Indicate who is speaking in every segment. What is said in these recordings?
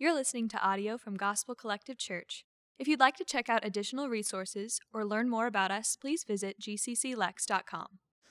Speaker 1: You're listening to audio from Gospel Collective Church. If you'd like to check out additional resources or learn more about us, please visit gcclex.com.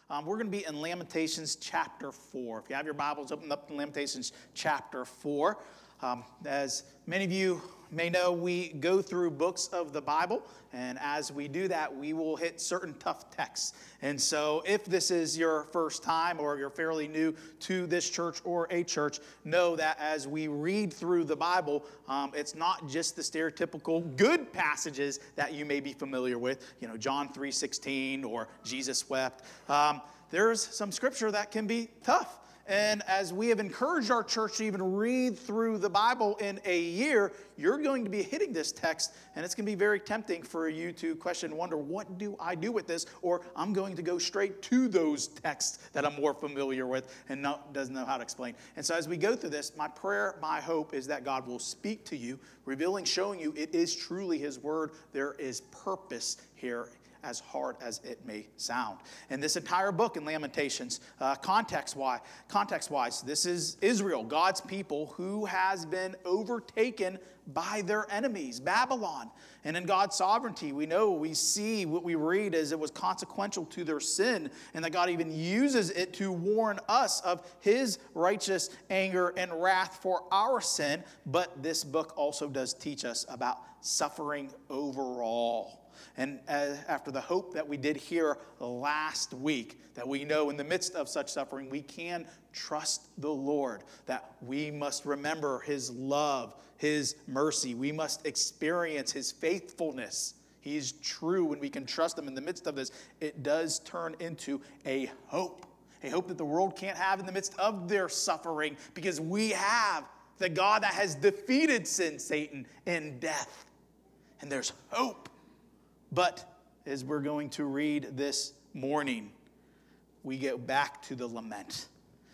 Speaker 2: Um, we're going to be in Lamentations chapter 4. If you have your Bibles, open up to Lamentations chapter 4. Um, as many of you may know, we go through books of the Bible, and as we do that, we will hit certain tough texts. And so, if this is your first time or you're fairly new to this church or a church, know that as we read through the Bible, um, it's not just the stereotypical good passages that you may be familiar with, you know, John 3:16 or Jesus wept. Um, there's some scripture that can be tough. And as we have encouraged our church to even read through the Bible in a year, you're going to be hitting this text, and it's going to be very tempting for you to question wonder, what do I do with this? Or I'm going to go straight to those texts that I'm more familiar with and not, doesn't know how to explain. And so as we go through this, my prayer, my hope is that God will speak to you, revealing, showing you it is truly His word. There is purpose here as hard as it may sound. And this entire book in Lamentations, uh, context wise, context wise, this is Israel, God's people, who has been overtaken by their enemies, Babylon. And in God's sovereignty, we know, we see what we read as it was consequential to their sin, and that God even uses it to warn us of his righteous anger and wrath for our sin. But this book also does teach us about suffering overall. And uh, after the hope that we did hear last week, that we know in the midst of such suffering, we can trust the Lord, that we must remember His love, His mercy. We must experience His faithfulness. He's true when we can trust Him in the midst of this. It does turn into a hope, a hope that the world can't have in the midst of their suffering, because we have the God that has defeated sin, Satan, and death. And there's hope but as we're going to read this morning, we get back to the lament.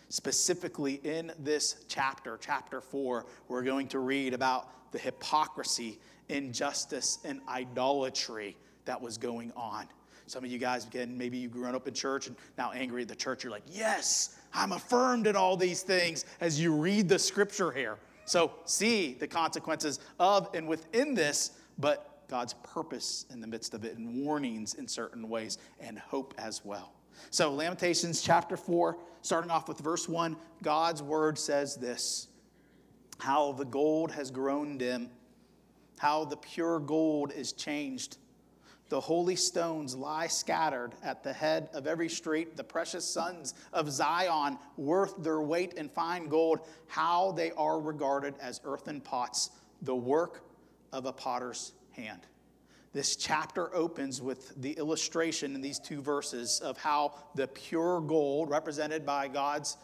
Speaker 2: Specifically, in this chapter, chapter four, we're going to read about the hypocrisy, injustice, and idolatry that was going on. Some of you guys, again, maybe you've grown up in church and now angry at the church. You're like, yes, I'm affirmed in all these things as you read the scripture here. So see the consequences of and within this, but God's purpose in the midst of it and warnings in certain ways and hope as well. So, Lamentations chapter 4, starting off with verse 1, God's word says this How the gold has grown dim, how the pure gold is changed. The holy stones lie scattered at the head of every street. The precious sons of Zion, worth their weight in fine gold, how they are regarded as earthen pots, the work of a potter's hand. This chapter opens with the illustration in these two verses of how the pure gold, represented by God's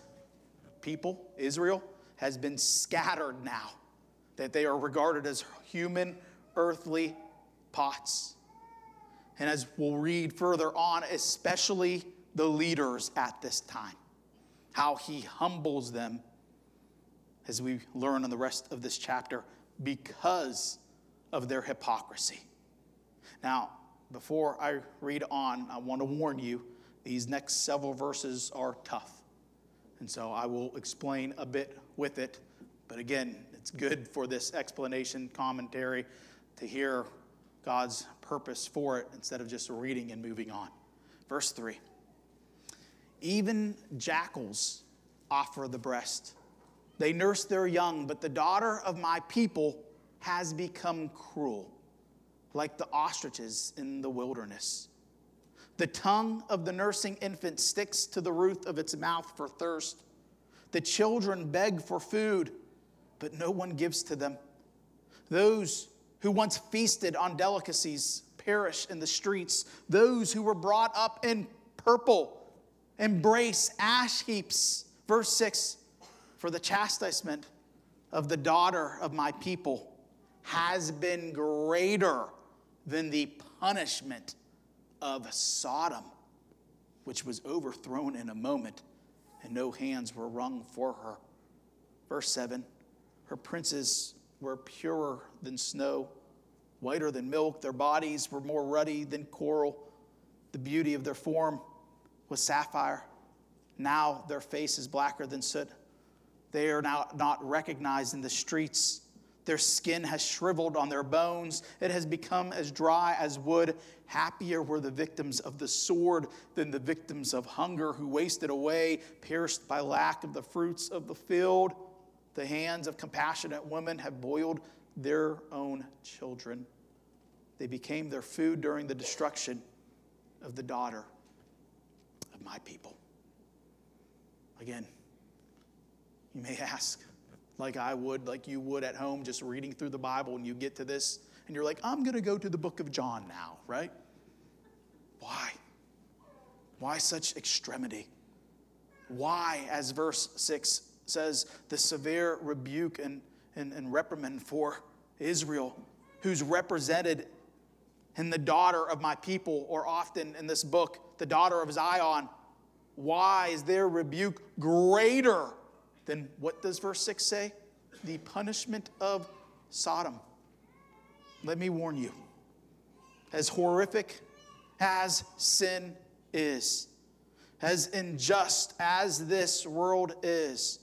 Speaker 2: people, Israel, has been scattered now, that they are regarded as human, earthly pots. And as we'll read further on, especially the leaders at this time, how he humbles them, as we learn in the rest of this chapter, because of their hypocrisy. Now, before I read on, I want to warn you these next several verses are tough. And so I will explain a bit with it. But again, it's good for this explanation commentary to hear God's purpose for it instead of just reading and moving on. Verse 3 Even jackals offer the breast. They nurse their young, but the daughter of my people has become cruel, like the ostriches in the wilderness. The tongue of the nursing infant sticks to the roof of its mouth for thirst. The children beg for food, but no one gives to them. Those who once feasted on delicacies perish in the streets. Those who were brought up in purple embrace ash heaps. Verse 6 For the chastisement of the daughter of my people has been greater than the punishment of Sodom, which was overthrown in a moment, and no hands were wrung for her. Verse 7 Her princes were purer than snow, whiter than milk. Their bodies were more ruddy than coral. The beauty of their form was sapphire. Now their face is blacker than soot. They are now not recognized in the streets. Their skin has shriveled on their bones. It has become as dry as wood. Happier were the victims of the sword than the victims of hunger, who wasted away, pierced by lack of the fruits of the field. The hands of compassionate women have boiled their own children. They became their food during the destruction of the daughter of my people. Again, you may ask, like I would, like you would at home, just reading through the Bible, and you get to this, and you're like, I'm going to go to the book of John now, right? Why? Why such extremity? Why, as verse 6 says, the severe rebuke and, and, and reprimand for Israel, who's represented in the daughter of my people, or often in this book, the daughter of Zion? Why is their rebuke greater than what does verse 6 say? The punishment of Sodom. Let me warn you, as horrific as sin is, as unjust as this world is,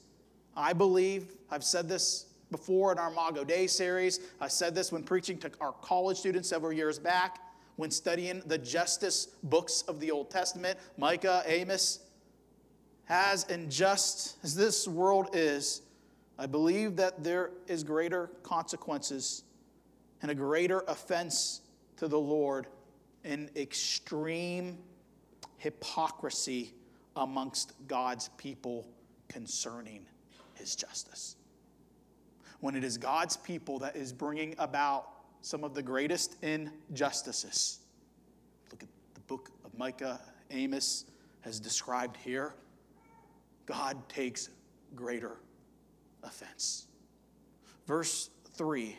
Speaker 2: I believe, I've said this before in our Mago Day series, I said this when preaching to our college students several years back, when studying the justice books of the Old Testament, Micah, Amos. As unjust as this world is, I believe that there is greater consequences and a greater offense to the Lord in extreme hypocrisy amongst God's people concerning his justice. When it is God's people that is bringing about some of the greatest injustices. Look at the book of Micah, Amos has described here. God takes greater offense. Verse 3,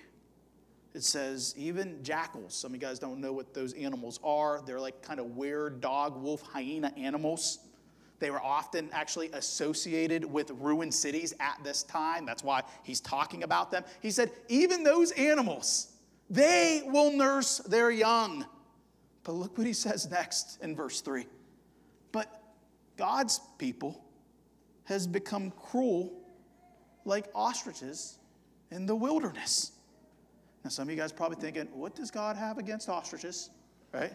Speaker 2: it says, even jackals, some of you guys don't know what those animals are. They're like kind of weird dog, wolf, hyena animals. They were often actually associated with ruined cities at this time. That's why he's talking about them. He said, even those animals, they will nurse their young. But look what he says next in verse 3. But God's people has become cruel like ostriches in the wilderness. Now, some of you guys probably thinking, what does God have against ostriches? Right?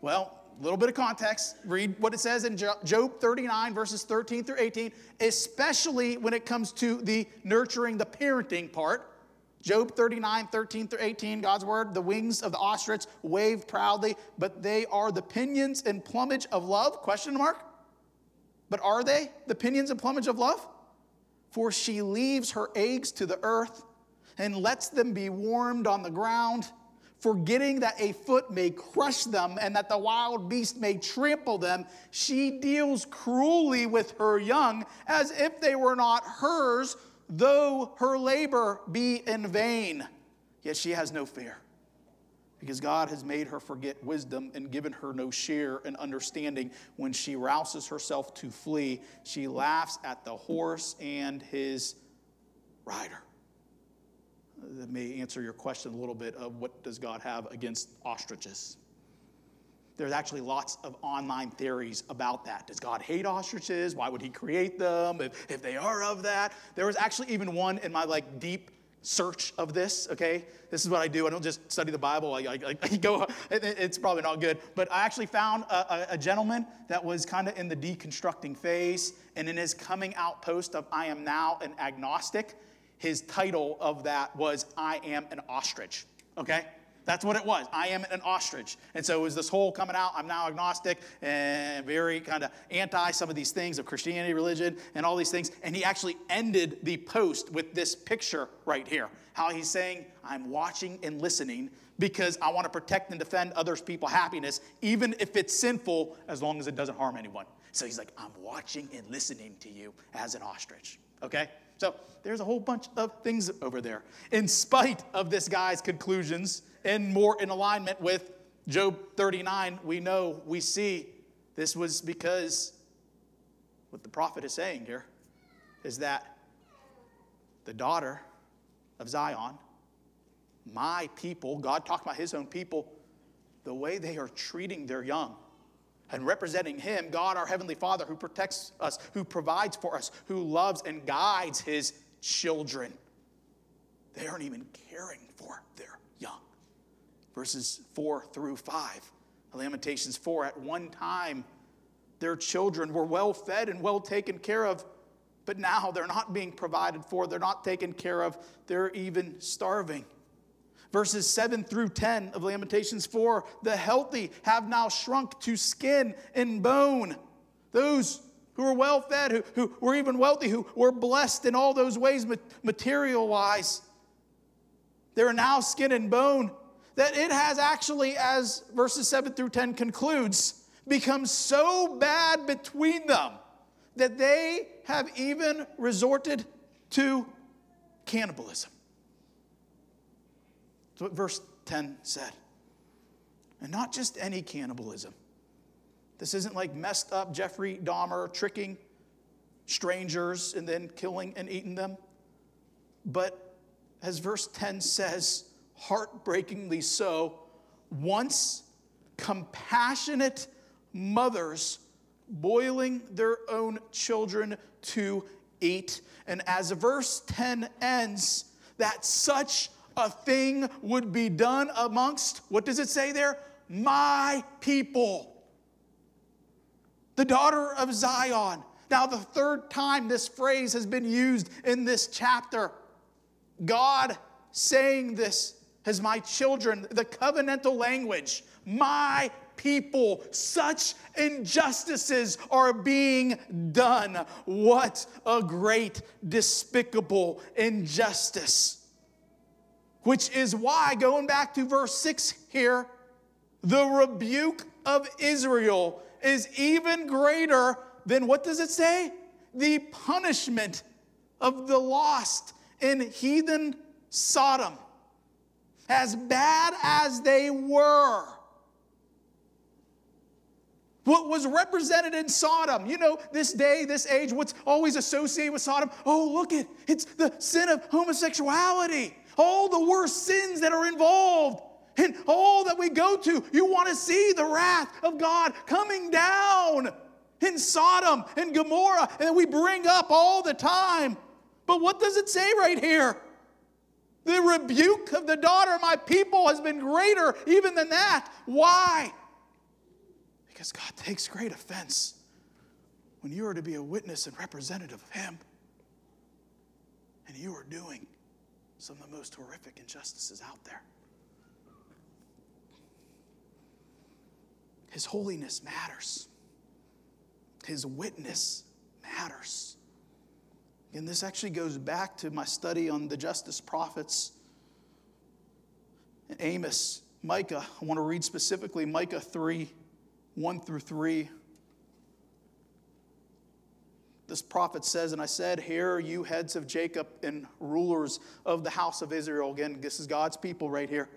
Speaker 2: Well, a little bit of context. Read what it says in Job 39, verses 13 through 18, especially when it comes to the nurturing, the parenting part. Job 39, 13 through 18, God's word, the wings of the ostrich wave proudly, but they are the pinions and plumage of love? Question mark. But are they the pinions and plumage of love? For she leaves her eggs to the earth and lets them be warmed on the ground forgetting that a foot may crush them and that the wild beast may trample them, she deals cruelly with her young as if they were not hers, though her labor be in vain. Yet she has no fear because God has made her forget wisdom and given her no share in understanding. When she rouses herself to flee, she laughs at the horse and his rider that may answer your question a little bit of what does God have against ostriches. There's actually lots of online theories about that. Does God hate ostriches? Why would he create them? If, if they are of that. There was actually even one in my like deep search of this, okay? This is what I do. I don't just study the Bible. I, I, I go, it's probably not good. But I actually found a, a, a gentleman that was kind of in the deconstructing phase. And in his coming out post of I am now an agnostic, his title of that was I am an ostrich. Okay? That's what it was. I am an ostrich. And so it was this whole coming out, I'm now agnostic and very kind of anti some of these things of Christianity, religion, and all these things. And he actually ended the post with this picture right here. How he's saying, I'm watching and listening because I want to protect and defend others' people happiness, even if it's sinful, as long as it doesn't harm anyone. So he's like, I'm watching and listening to you as an ostrich. Okay? So there's a whole bunch of things over there. In spite of this guy's conclusions, and more in alignment with Job 39, we know, we see this was because what the prophet is saying here is that the daughter of Zion, my people, God talked about his own people, the way they are treating their young and representing Him, God, our Heavenly Father, who protects us, who provides for us, who loves and guides His children. they aren't even caring for their. Verses 4 through 5. Lamentations 4 At one time, their children were well fed and well taken care of, but now they're not being provided for, they're not taken care of, they're even starving. Verses 7 through 10 of Lamentations 4 The healthy have now shrunk to skin and bone. Those who were well fed, who, who were even wealthy, who were blessed in all those ways material wise, they're now skin and bone. That it has actually, as verses 7 through 10 concludes, become so bad between them that they have even resorted to cannibalism. That's what verse 10 said. And not just any cannibalism. This isn't like messed up Jeffrey Dahmer tricking strangers and then killing and eating them. But as verse 10 says, heartbreakingly so, once compassionate mothers boiling their own children to eat. And as verse 10 ends, that such a thing would be done amongst, what does it say there? My people. The daughter of Zion. Now, the third time this phrase has been used in this chapter. God saying this as my children, the covenantal language, my people. Such injustices are being done. What a great, despicable injustice. Which is why, going back to verse 6 here, the rebuke of Israel is even greater than what does it say? The punishment of the lost in heathen Sodom. As bad as they were, what was represented in Sodom. You know, this day, this age, what's always associated with Sodom? Oh, look it, it's the sin of homosexuality. All the worst sins that are involved. And all that we go to, you want to see the wrath of God coming down in Sodom and Gomorrah, and we bring up all the time. But what does it say right here? The rebuke of the daughter of my people has been greater even than that. Why? Because God takes great offense when you are to be a witness and representative of Him, and you are doing some of the most horrific injustices out there. His holiness matters. His witness matters. And this actually goes back to my study on the justice prophets. Amos, Micah, I want to read specifically Micah 3 1 through 3. This prophet says, And I said, Hear you heads of Jacob and rulers of the house of Israel. Again, this is God's people right here.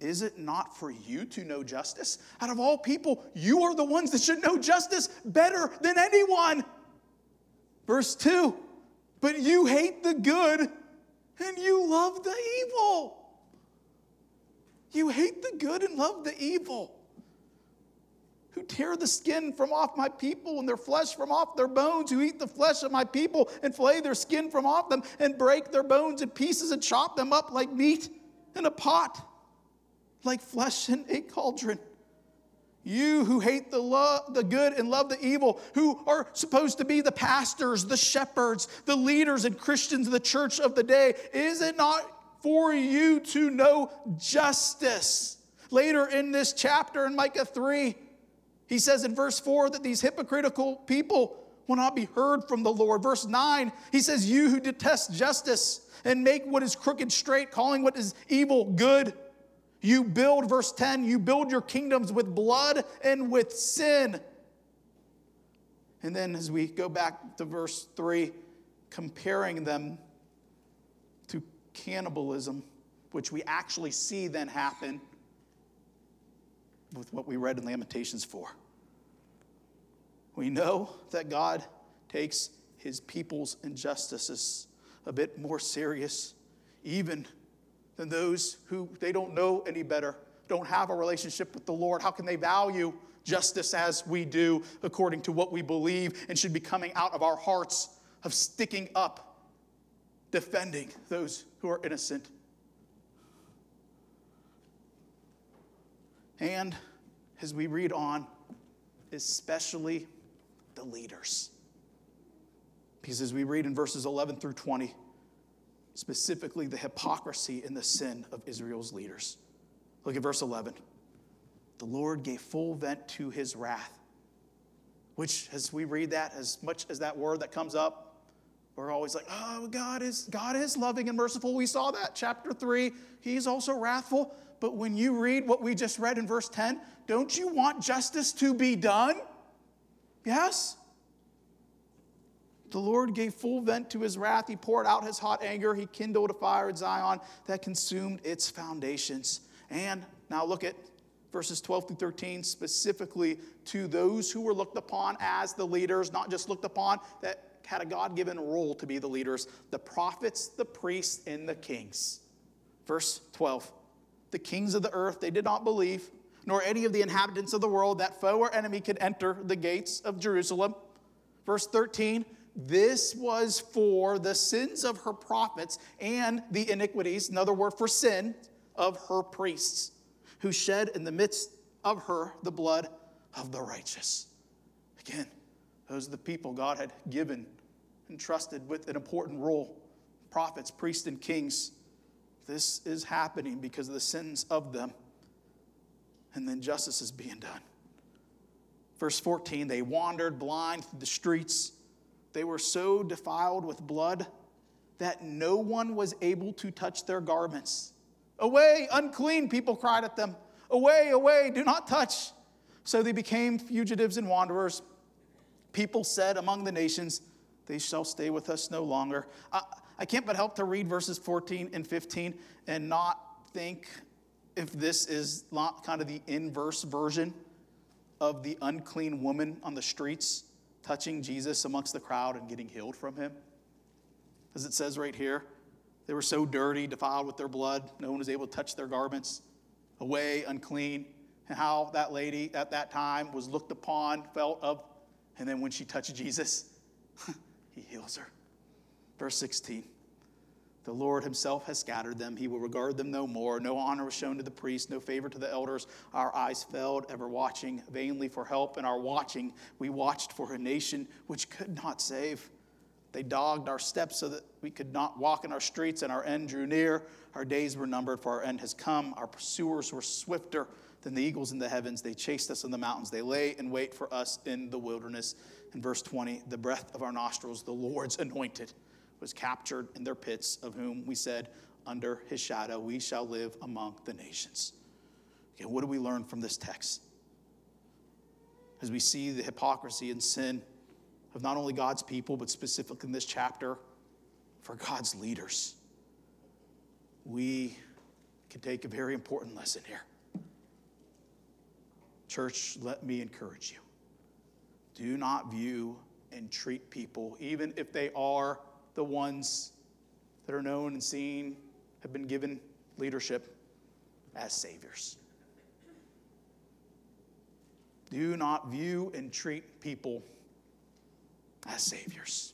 Speaker 2: Is it not for you to know justice? Out of all people, you are the ones that should know justice better than anyone. Verse 2 But you hate the good and you love the evil. You hate the good and love the evil who tear the skin from off my people and their flesh from off their bones, who eat the flesh of my people and flay their skin from off them and break their bones in pieces and chop them up like meat in a pot, like flesh in a cauldron. You who hate the, love, the good and love the evil, who are supposed to be the pastors, the shepherds, the leaders and Christians of the church of the day, is it not for you to know justice? Later in this chapter in Micah 3, he says in verse 4 that these hypocritical people will not be heard from the Lord. Verse 9, he says, You who detest justice and make what is crooked straight, calling what is evil good. You build, verse 10, you build your kingdoms with blood and with sin. And then as we go back to verse 3, comparing them to cannibalism, which we actually see then happen with what we read in Lamentations 4. We know that God takes his people's injustices a bit more serious, even than those who they don't know any better, don't have a relationship with the Lord. How can they value justice as we do according to what we believe and should be coming out of our hearts of sticking up defending those who are innocent. And as we read on, especially the leaders. Because as we read in verses 11 through 20, specifically the hypocrisy and the sin of Israel's leaders. Look at verse 11. The Lord gave full vent to his wrath, which, as we read that, as much as that word that comes up, we're always like, oh, God is, God is loving and merciful. We saw that, chapter 3. He's also wrathful. But when you read what we just read in verse 10, don't you want justice to be done? Yes? The Lord gave full vent to his wrath. He poured out his hot anger. He kindled a fire at Zion that consumed its foundations. And now look at verses 12 through 13, specifically to those who were looked upon as the leaders, not just looked upon, that had a God given role to be the leaders the prophets, the priests, and the kings. Verse 12 The kings of the earth, they did not believe, nor any of the inhabitants of the world, that foe or enemy could enter the gates of Jerusalem. Verse 13 this was for the sins of her prophets and the iniquities, another word for sin, of her priests, who shed in the midst of her the blood of the righteous. Again, those are the people God had given and trusted with an important role prophets, priests, and kings. This is happening because of the sins of them. And then justice is being done. Verse 14 they wandered blind through the streets they were so defiled with blood that no one was able to touch their garments. Away, unclean, people cried at them. Away, away, do not touch. So they became fugitives and wanderers. People said among the nations, They shall stay with us no longer. I, I can't but help to read verses 14 and 15 and not think if this is not kind of the inverse version of the unclean woman on the streets touching Jesus amongst the crowd and getting healed from him? As it says right here, they were so dirty, defiled with their blood, no one was able to touch their garments, away, unclean. And how that lady at that time was looked upon, felt of, and then when she touched Jesus, he heals her. Verse 16. The Lord himself has scattered them. He will regard them no more. No honor was shown to the priests, no favor to the elders. Our eyes failed, ever watching vainly for help. In our watching, we watched for a nation which could not save. They dogged our steps so that we could not walk in our streets, and our end drew near. Our days were numbered, for our end has come. Our pursuers were swifter than the eagles in the heavens. They chased us in the mountains. They lay in wait for us in the wilderness. In verse 20, the breath of our nostrils, the Lord's anointed was captured in their pits, of whom we said, Under his shadow we shall live among the nations. Okay, what do we learn from this text? As we see the hypocrisy and sin of not only God's people, but specifically in this chapter, for God's leaders, we can take a very important lesson here. Church, let me encourage you. Do not view and treat people, even if they are the ones that are known and seen, have been given leadership as saviors. Do not view and treat people as saviors.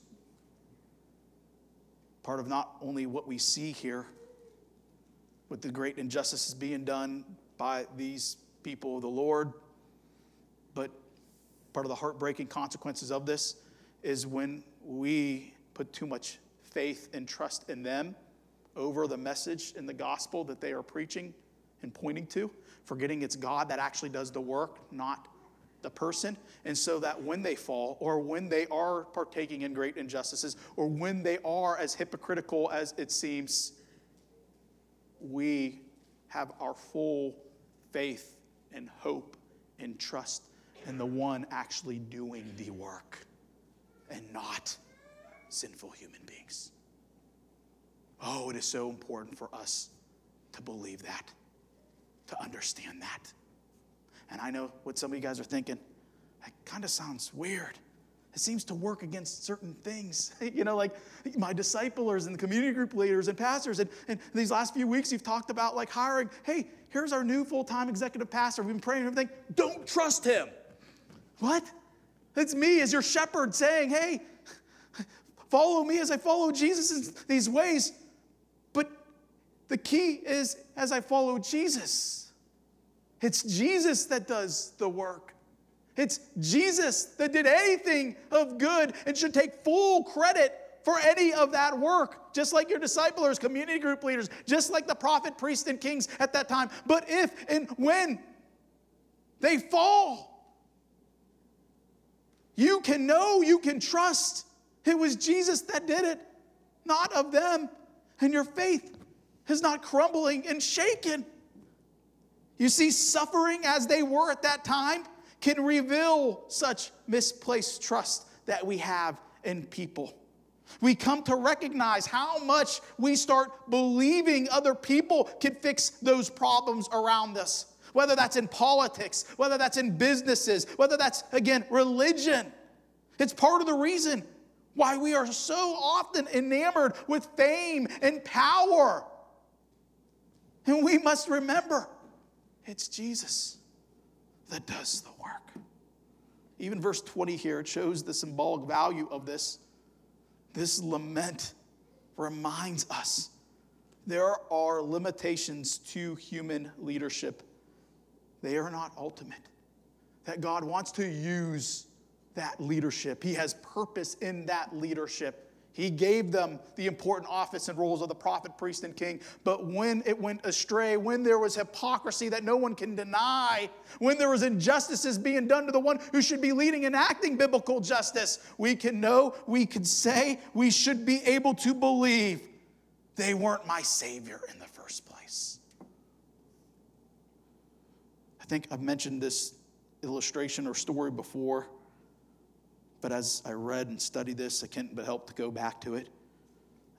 Speaker 2: Part of not only what we see here, with the great injustices being done by these people of the Lord, but part of the heartbreaking consequences of this is when we put too much faith and trust in them over the message in the gospel that they are preaching and pointing to, forgetting it's God that actually does the work, not the person. And so that when they fall, or when they are partaking in great injustices, or when they are as hypocritical as it seems, we have our full faith and hope and trust in the one actually doing the work and not sinful human beings. Oh, it is so important for us to believe that, to understand that. And I know what some of you guys are thinking. That kind of sounds weird. It seems to work against certain things. you know, like my disciplers and the community group leaders and pastors. And, and these last few weeks, you've talked about like hiring, hey, here's our new full time executive pastor. We've been praying and everything. Don't trust him. What? It's me as your shepherd saying, hey, follow me as I follow Jesus in these ways. But the key is as I follow Jesus. It's Jesus that does the work. It's Jesus that did anything of good and should take full credit for any of that work, just like your disciplers, community group leaders, just like the prophet, priest, and kings at that time. But if and when they fall, you can know, you can trust it was Jesus that did it, not of them. And your faith is not crumbling and shaken. You see, suffering as they were at that time can reveal such misplaced trust that we have in people. We come to recognize how much we start believing other people can fix those problems around us, whether that's in politics, whether that's in businesses, whether that's, again, religion. It's part of the reason why we are so often enamored with fame and power. And we must remember it's Jesus that does the work. Even verse 20 here, shows the symbolic value of this. This lament reminds us there are limitations to human leadership, they are not ultimate. That God wants to use that leadership, He has purpose in that leadership. He gave them the important office and roles of the prophet, priest, and king. But when it went astray, when there was hypocrisy that no one can deny, when there was injustices being done to the one who should be leading and acting biblical justice, we can know, we can say, we should be able to believe they weren't my Savior in the first place. I think I've mentioned this illustration or story before. But as I read and studied this, I can't but help to go back to it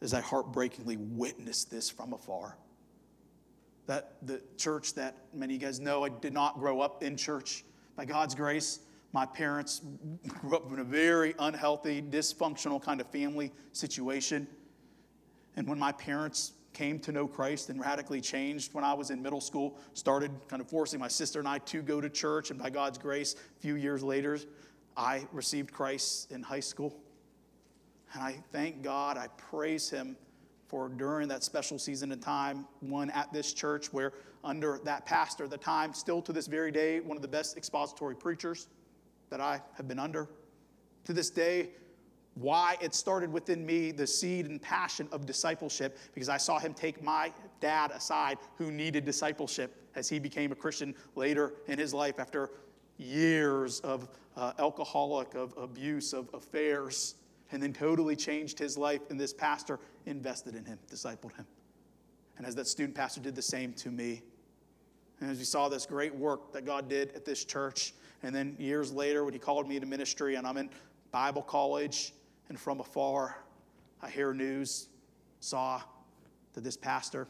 Speaker 2: as I heartbreakingly witnessed this from afar. That the church that many of you guys know, I did not grow up in church. By God's grace, my parents grew up in a very unhealthy, dysfunctional kind of family situation. And when my parents came to know Christ and radically changed when I was in middle school, started kind of forcing my sister and I to go to church, and by God's grace, a few years later, I received Christ in high school. And I thank God, I praise Him for during that special season of time, one at this church where, under that pastor the time, still to this very day, one of the best expository preachers that I have been under. To this day, why it started within me the seed and passion of discipleship, because I saw him take my dad aside who needed discipleship as he became a Christian later in his life after years of uh, alcoholic, of abuse, of affairs, and then totally changed his life. And this pastor invested in him, discipled him. And as that student pastor did the same to me. And as we saw this great work that God did at this church, and then years later, when he called me to ministry, and I'm in Bible college, and from afar, I hear news, saw that this pastor,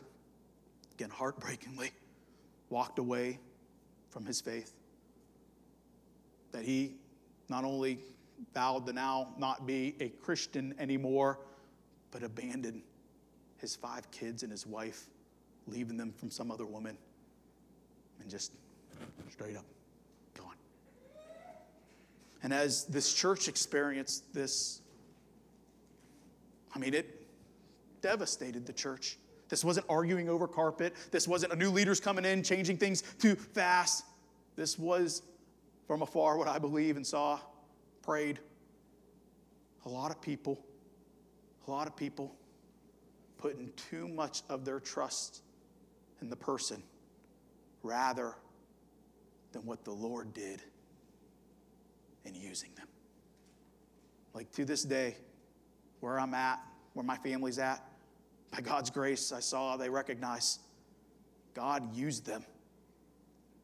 Speaker 2: again, heartbreakingly, walked away from his faith that he not only vowed to now not be a Christian anymore, but abandoned his five kids and his wife, leaving them from some other woman, and just straight up gone. And as this church experienced this, I mean, it devastated the church. This wasn't arguing over carpet. This wasn't a new leader's coming in, changing things too fast. This was from afar what I believe and saw, prayed. A lot of people, a lot of people putting too much of their trust in the person rather than what the Lord did in using them. Like to this day, where I'm at, where my family's at, by God's grace, I saw they recognize God used them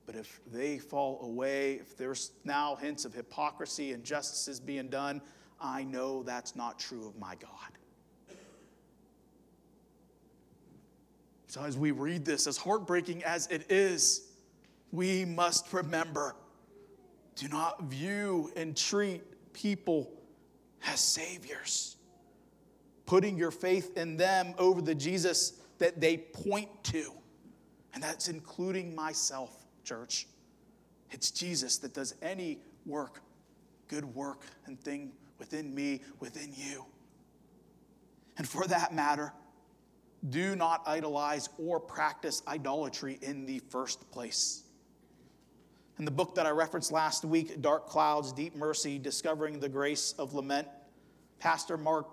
Speaker 2: but if they fall away, if there's now hints of hypocrisy and justices being done, I know that's not true of my God. So, as we read this, as heartbreaking as it is, we must remember do not view and treat people as saviors. Putting your faith in them over the Jesus that they point to, and that's including myself church. It's Jesus that does any work, good work, and thing within me, within you. And for that matter, do not idolize or practice idolatry in the first place. In the book that I referenced last week, Dark Clouds, Deep Mercy, Discovering the Grace of Lament, Pastor Mark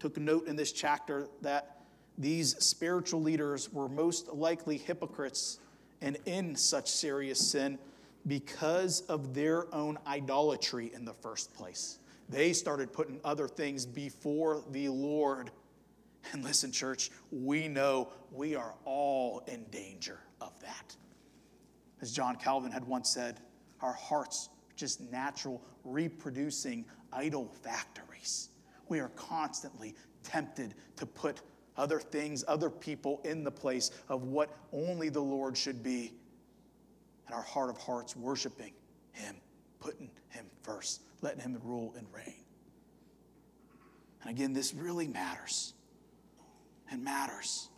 Speaker 2: took note in this chapter that these spiritual leaders were most likely hypocrites and in such serious sin because of their own idolatry in the first place. They started putting other things before the Lord. And listen, church, we know we are all in danger of that. As John Calvin had once said, our hearts are just natural reproducing idol factories. We are constantly tempted to put other things, other people in the place of what only the Lord should be. And our heart of hearts worshiping Him, putting Him first, letting Him rule and reign. And again, this really matters. It matters.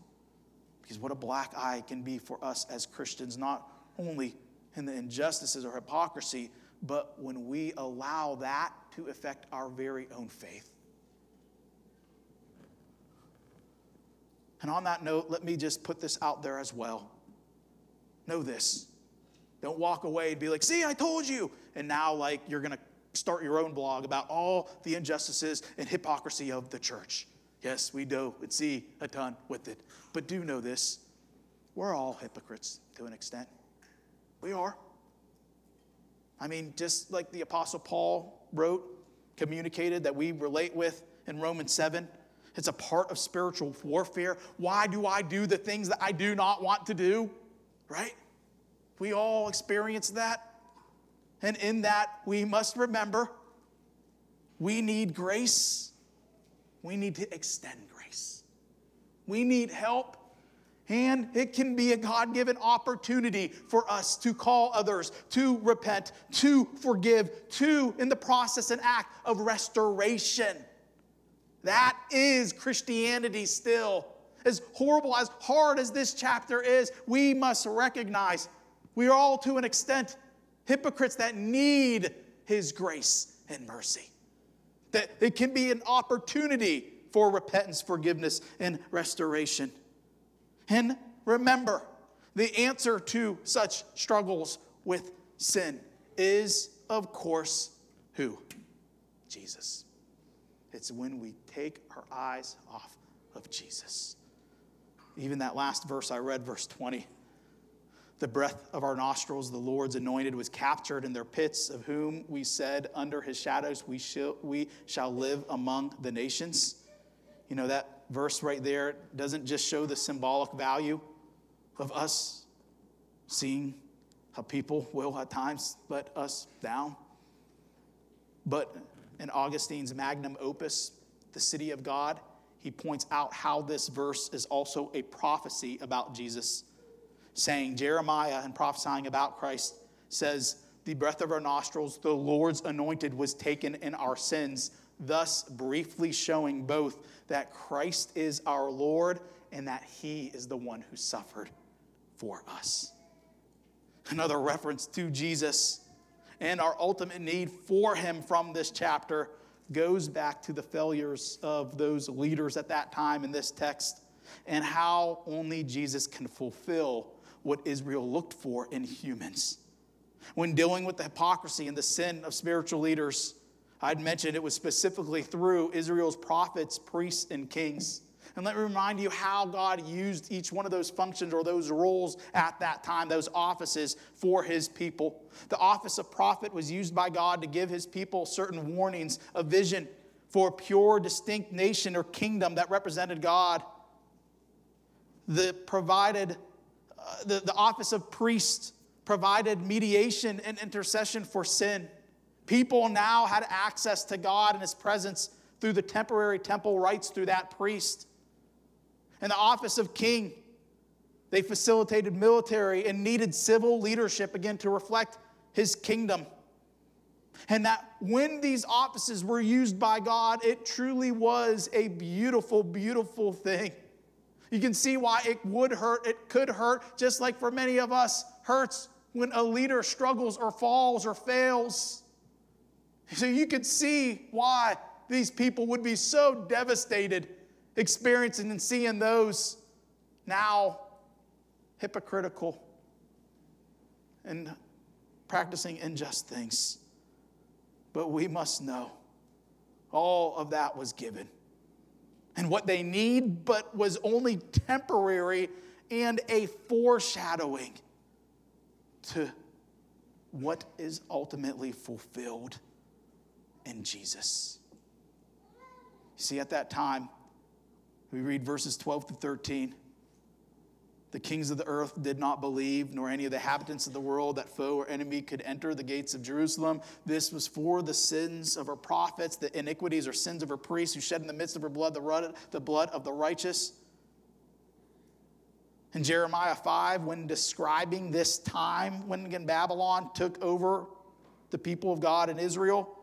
Speaker 2: Because what a black eye can be for us as Christians, not only in the injustices or hypocrisy, but when we allow that to affect our very own faith. And on that note, let me just put this out there as well. Know this. Don't walk away and be like, see, I told you. And now, like, you're going to start your own blog about all the injustices and hypocrisy of the church. Yes, we do and see a ton with it. But do know this we're all hypocrites to an extent. We are. I mean, just like the Apostle Paul wrote, communicated that we relate with in Romans 7 it's a part of spiritual warfare. Why do I do the things that I do not want to do? Right? We all experience that. And in that, we must remember we need grace. We need to extend grace. We need help. And it can be a God given opportunity for us to call others, to repent, to forgive, to, in the process, an act of restoration. That is Christianity still. As horrible, as hard as this chapter is, we must recognize we are all to an extent hypocrites that need His grace and mercy. That it can be an opportunity for repentance, forgiveness, and restoration. And remember, the answer to such struggles with sin is, of course, who? Jesus. It's when we take our eyes off of Jesus. Even that last verse I read, verse 20. The breath of our nostrils, the Lord's anointed, was captured in their pits, of whom we said, Under his shadows we shall, we shall live among the nations. You know, that verse right there doesn't just show the symbolic value of us seeing how people will at times let us down, but in Augustine's magnum opus, The City of God, he points out how this verse is also a prophecy about Jesus, saying, Jeremiah, and prophesying about Christ, says, The breath of our nostrils, the Lord's anointed, was taken in our sins, thus briefly showing both that Christ is our Lord and that he is the one who suffered for us. Another reference to Jesus and our ultimate need for him from this chapter goes back to the failures of those leaders at that time in this text and how only Jesus can fulfill what Israel looked for in humans. When dealing with the hypocrisy and the sin of spiritual leaders, I'd mentioned it was specifically through Israel's prophets, priests, and kings. And let me remind you how God used each one of those functions or those roles at that time, those offices for his people. The office of prophet was used by God to give his people certain warnings, a vision for a pure, distinct nation or kingdom that represented God. The provided, uh, the, the office of priest provided mediation and intercession for sin. People now had access to God and his presence through the temporary temple rites through that priest and the office of king. They facilitated military and needed civil leadership again to reflect his kingdom. And that when these offices were used by God, it truly was a beautiful, beautiful thing. You can see why it would hurt, it could hurt, just like for many of us, hurts when a leader struggles or falls or fails. So you could see why these people would be so devastated experiencing and seeing those now hypocritical and practicing unjust things. But we must know all of that was given. And what they need, but was only temporary and a foreshadowing to what is ultimately fulfilled in Jesus. See, at that time, we read verses 12 to 13. The kings of the earth did not believe, nor any of the inhabitants of the world, that foe or enemy could enter the gates of Jerusalem. This was for the sins of her prophets, the iniquities or sins of her priests, who shed in the midst of her blood the blood of the righteous. In Jeremiah 5, when describing this time when Babylon took over the people of God in Israel,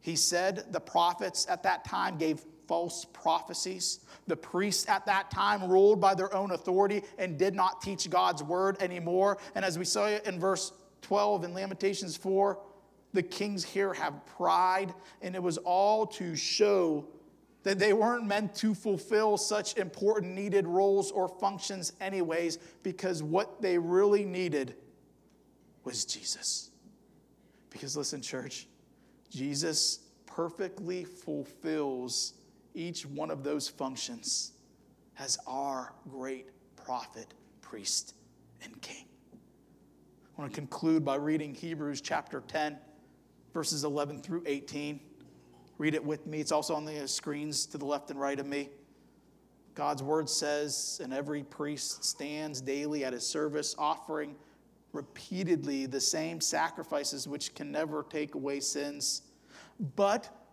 Speaker 2: he said the prophets at that time gave false prophecies. The priests at that time ruled by their own authority and did not teach God's word anymore. And as we saw in verse 12 in Lamentations 4, the kings here have pride, and it was all to show that they weren't meant to fulfill such important needed roles or functions, anyways, because what they really needed was Jesus. Because listen, church, Jesus perfectly fulfills each one of those functions as our great prophet, priest, and king. I want to conclude by reading Hebrews chapter 10, verses 11 through 18. Read it with me. It's also on the screens to the left and right of me. God's word says, and every priest stands daily at his service, offering repeatedly the same sacrifices which can never take away sins. But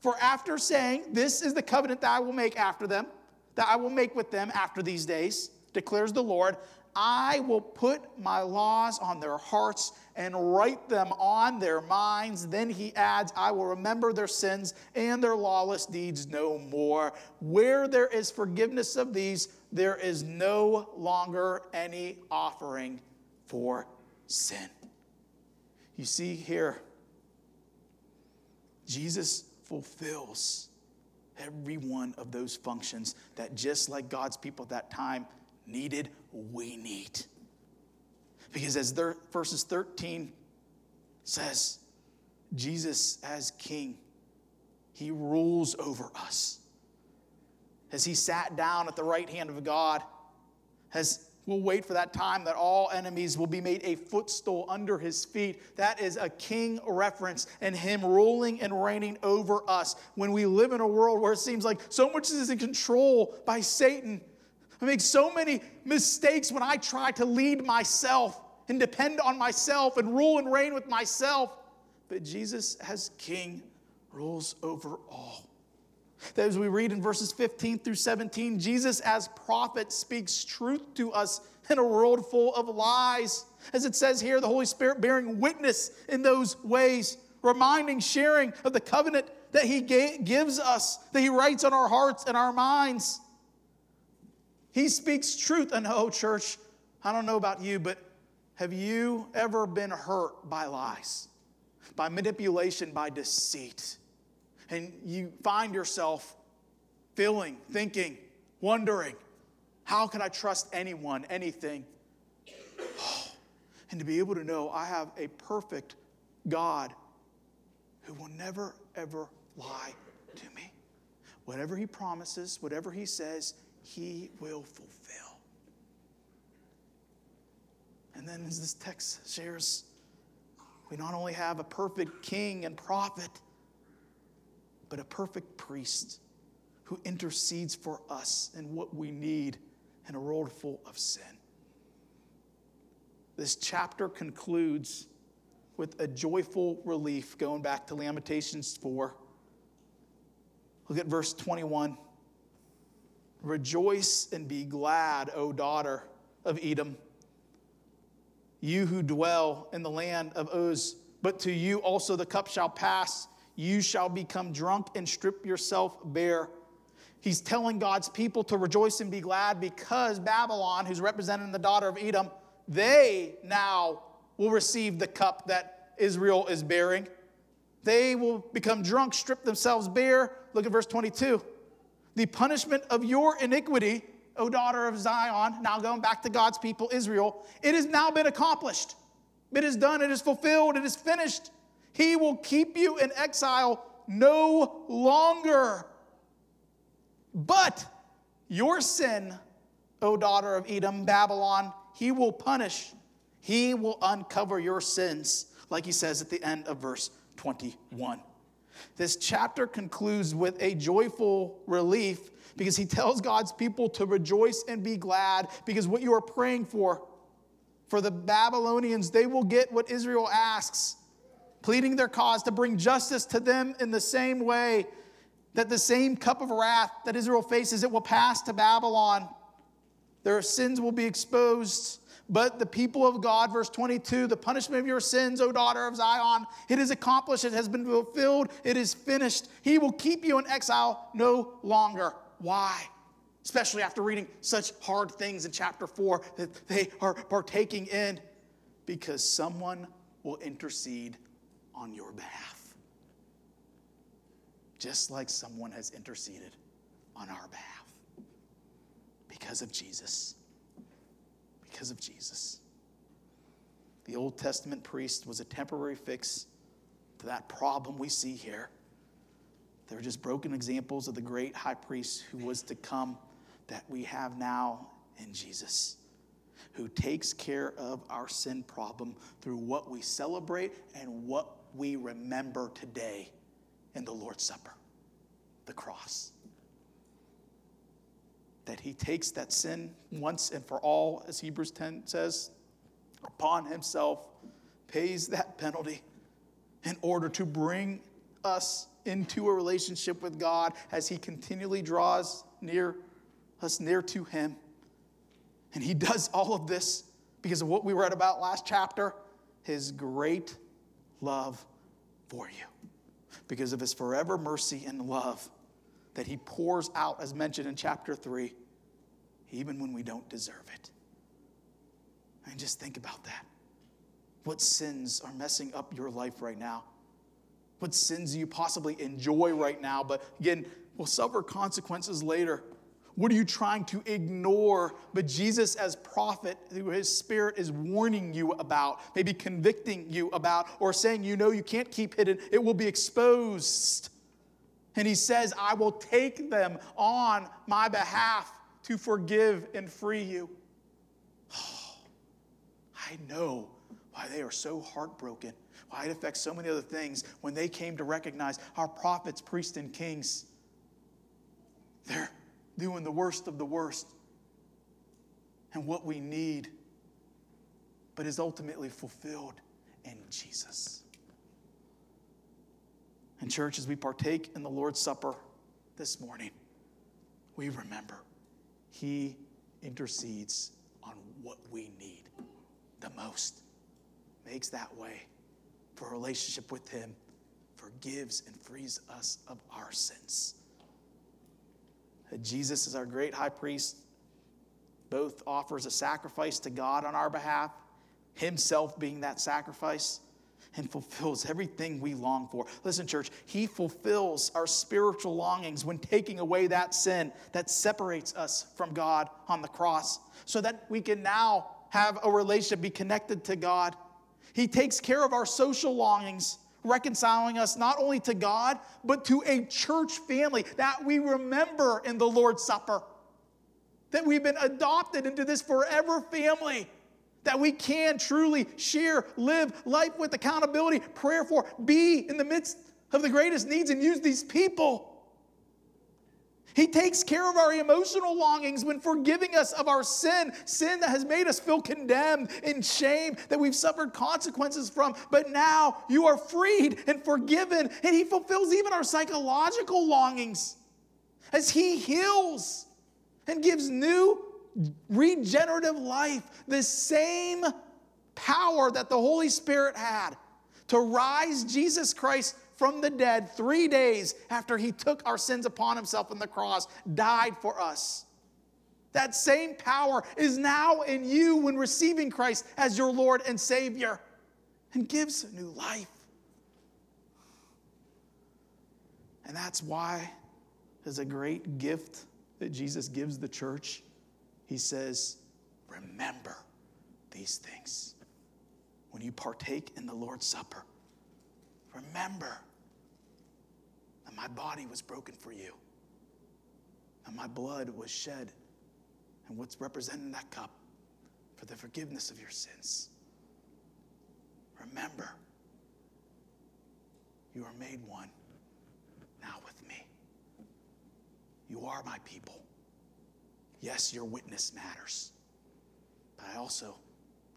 Speaker 2: for after saying, This is the covenant that I will make after them, that I will make with them after these days, declares the Lord, I will put my laws on their hearts and write them on their minds. Then he adds, I will remember their sins and their lawless deeds no more. Where there is forgiveness of these, there is no longer any offering for sin. You see here, Jesus fulfills every one of those functions that just like God's people at that time needed, we need. Because as there, verses 13 says, Jesus as king, he rules over us. As he sat down at the right hand of God, has We'll wait for that time that all enemies will be made a footstool under his feet. That is a king reference and him ruling and reigning over us. When we live in a world where it seems like so much is in control by Satan, I make so many mistakes when I try to lead myself and depend on myself and rule and reign with myself. But Jesus, as king, rules over all. That as we read in verses 15 through 17, Jesus as prophet speaks truth to us in a world full of lies. As it says here, the Holy Spirit bearing witness in those ways, reminding, sharing of the covenant that He gives us, that He writes on our hearts and our minds. He speaks truth. And oh, church, I don't know about you, but have you ever been hurt by lies, by manipulation, by deceit? And you find yourself feeling, thinking, wondering, how can I trust anyone, anything? And to be able to know I have a perfect God who will never, ever lie to me. Whatever he promises, whatever he says, he will fulfill. And then, as this text shares, we not only have a perfect king and prophet, but a perfect priest who intercedes for us and what we need in a world full of sin. This chapter concludes with a joyful relief, going back to Lamentations 4. Look at verse 21. Rejoice and be glad, O daughter of Edom, you who dwell in the land of Uz. But to you also the cup shall pass. You shall become drunk and strip yourself bare. He's telling God's people to rejoice and be glad because Babylon, who's representing the daughter of Edom, they now will receive the cup that Israel is bearing. They will become drunk, strip themselves bare. Look at verse 22. The punishment of your iniquity, O daughter of Zion, now going back to God's people, Israel, it has now been accomplished. It is done, it is fulfilled, it is finished. He will keep you in exile no longer. But your sin, O daughter of Edom, Babylon, he will punish. He will uncover your sins, like he says at the end of verse 21. This chapter concludes with a joyful relief because he tells God's people to rejoice and be glad because what you are praying for, for the Babylonians, they will get what Israel asks, pleading their cause to bring justice to them in the same way that the same cup of wrath that Israel faces, it will pass to Babylon. Their sins will be exposed. But the people of God, verse 22, the punishment of your sins, O daughter of Zion, it is accomplished, it has been fulfilled, it is finished. He will keep you in exile no longer. Why? Especially after reading such hard things in chapter 4 that they are partaking in, because someone will intercede on your behalf just like someone has interceded on our behalf because of Jesus. Because of Jesus. The Old Testament priest was a temporary fix to that problem we see here. They're just broken examples of the great high priest who was to come that we have now in Jesus, who takes care of our sin problem through what we celebrate and what we remember today in the Lord's Supper, the cross. That he takes that sin once and for all, as Hebrews 10 says, upon himself, pays that penalty in order to bring us into a relationship with God as he continually draws near us near to him. And he does all of this because of what we read about last chapter, his great love for you because of his forever mercy and love that he pours out, as mentioned in chapter 3, even when we don't deserve it. And just think about that. What sins are messing up your life right now? What sins do you possibly enjoy right now, but again, will suffer consequences later? What are you trying to ignore? But Jesus, as prophet, through his spirit, is warning you about, maybe convicting you about, or saying, you know, you can't keep hidden, it will be exposed. And he says, I will take them on my behalf to forgive and free you. Oh, I know why they are so heartbroken, why it affects so many other things when they came to recognize our prophets, priests, and kings. They're doing the worst of the worst and what we need, but is ultimately fulfilled in Jesus. And, church, as we partake in the Lord's Supper this morning, we remember He intercedes on what we need the most, makes that way for a relationship with Him, forgives and frees us of our sins. Jesus is our great high priest, both offers a sacrifice to God on our behalf, himself being that sacrifice, and fulfills everything we long for. Listen, church, he fulfills our spiritual longings when taking away that sin that separates us from God on the cross so that we can now have a relationship, be connected to God. He takes care of our social longings reconciling us not only to God, but to a church family that we remember in the Lord's Supper. That we've been adopted into this forever family. That we can truly share, live life with accountability, prayer for, be in the midst of the greatest needs and use these people he takes care of our emotional longings when forgiving us of our sin, sin that has made us feel condemned and shame that we've suffered consequences from. But now you are freed and forgiven, and He fulfills even our psychological longings as He heals and gives new regenerative life. The same power that the Holy Spirit had to rise Jesus Christ from the dead three days after he took our sins upon himself on the cross, died for us. That same power is now in you when receiving Christ as your Lord and Savior and gives new life. And that's why, as a great gift that Jesus gives the church, he says, Remember these things. When you partake in the Lord's Supper, remember my body was broken for you, and my blood was shed, and what's represented in that cup for the forgiveness of your sins. Remember, you are made one now with me. You are my people. Yes, your witness matters, but I also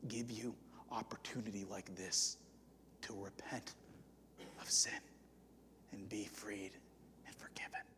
Speaker 2: give you opportunity like this to repent of sin and be freed and forgiven.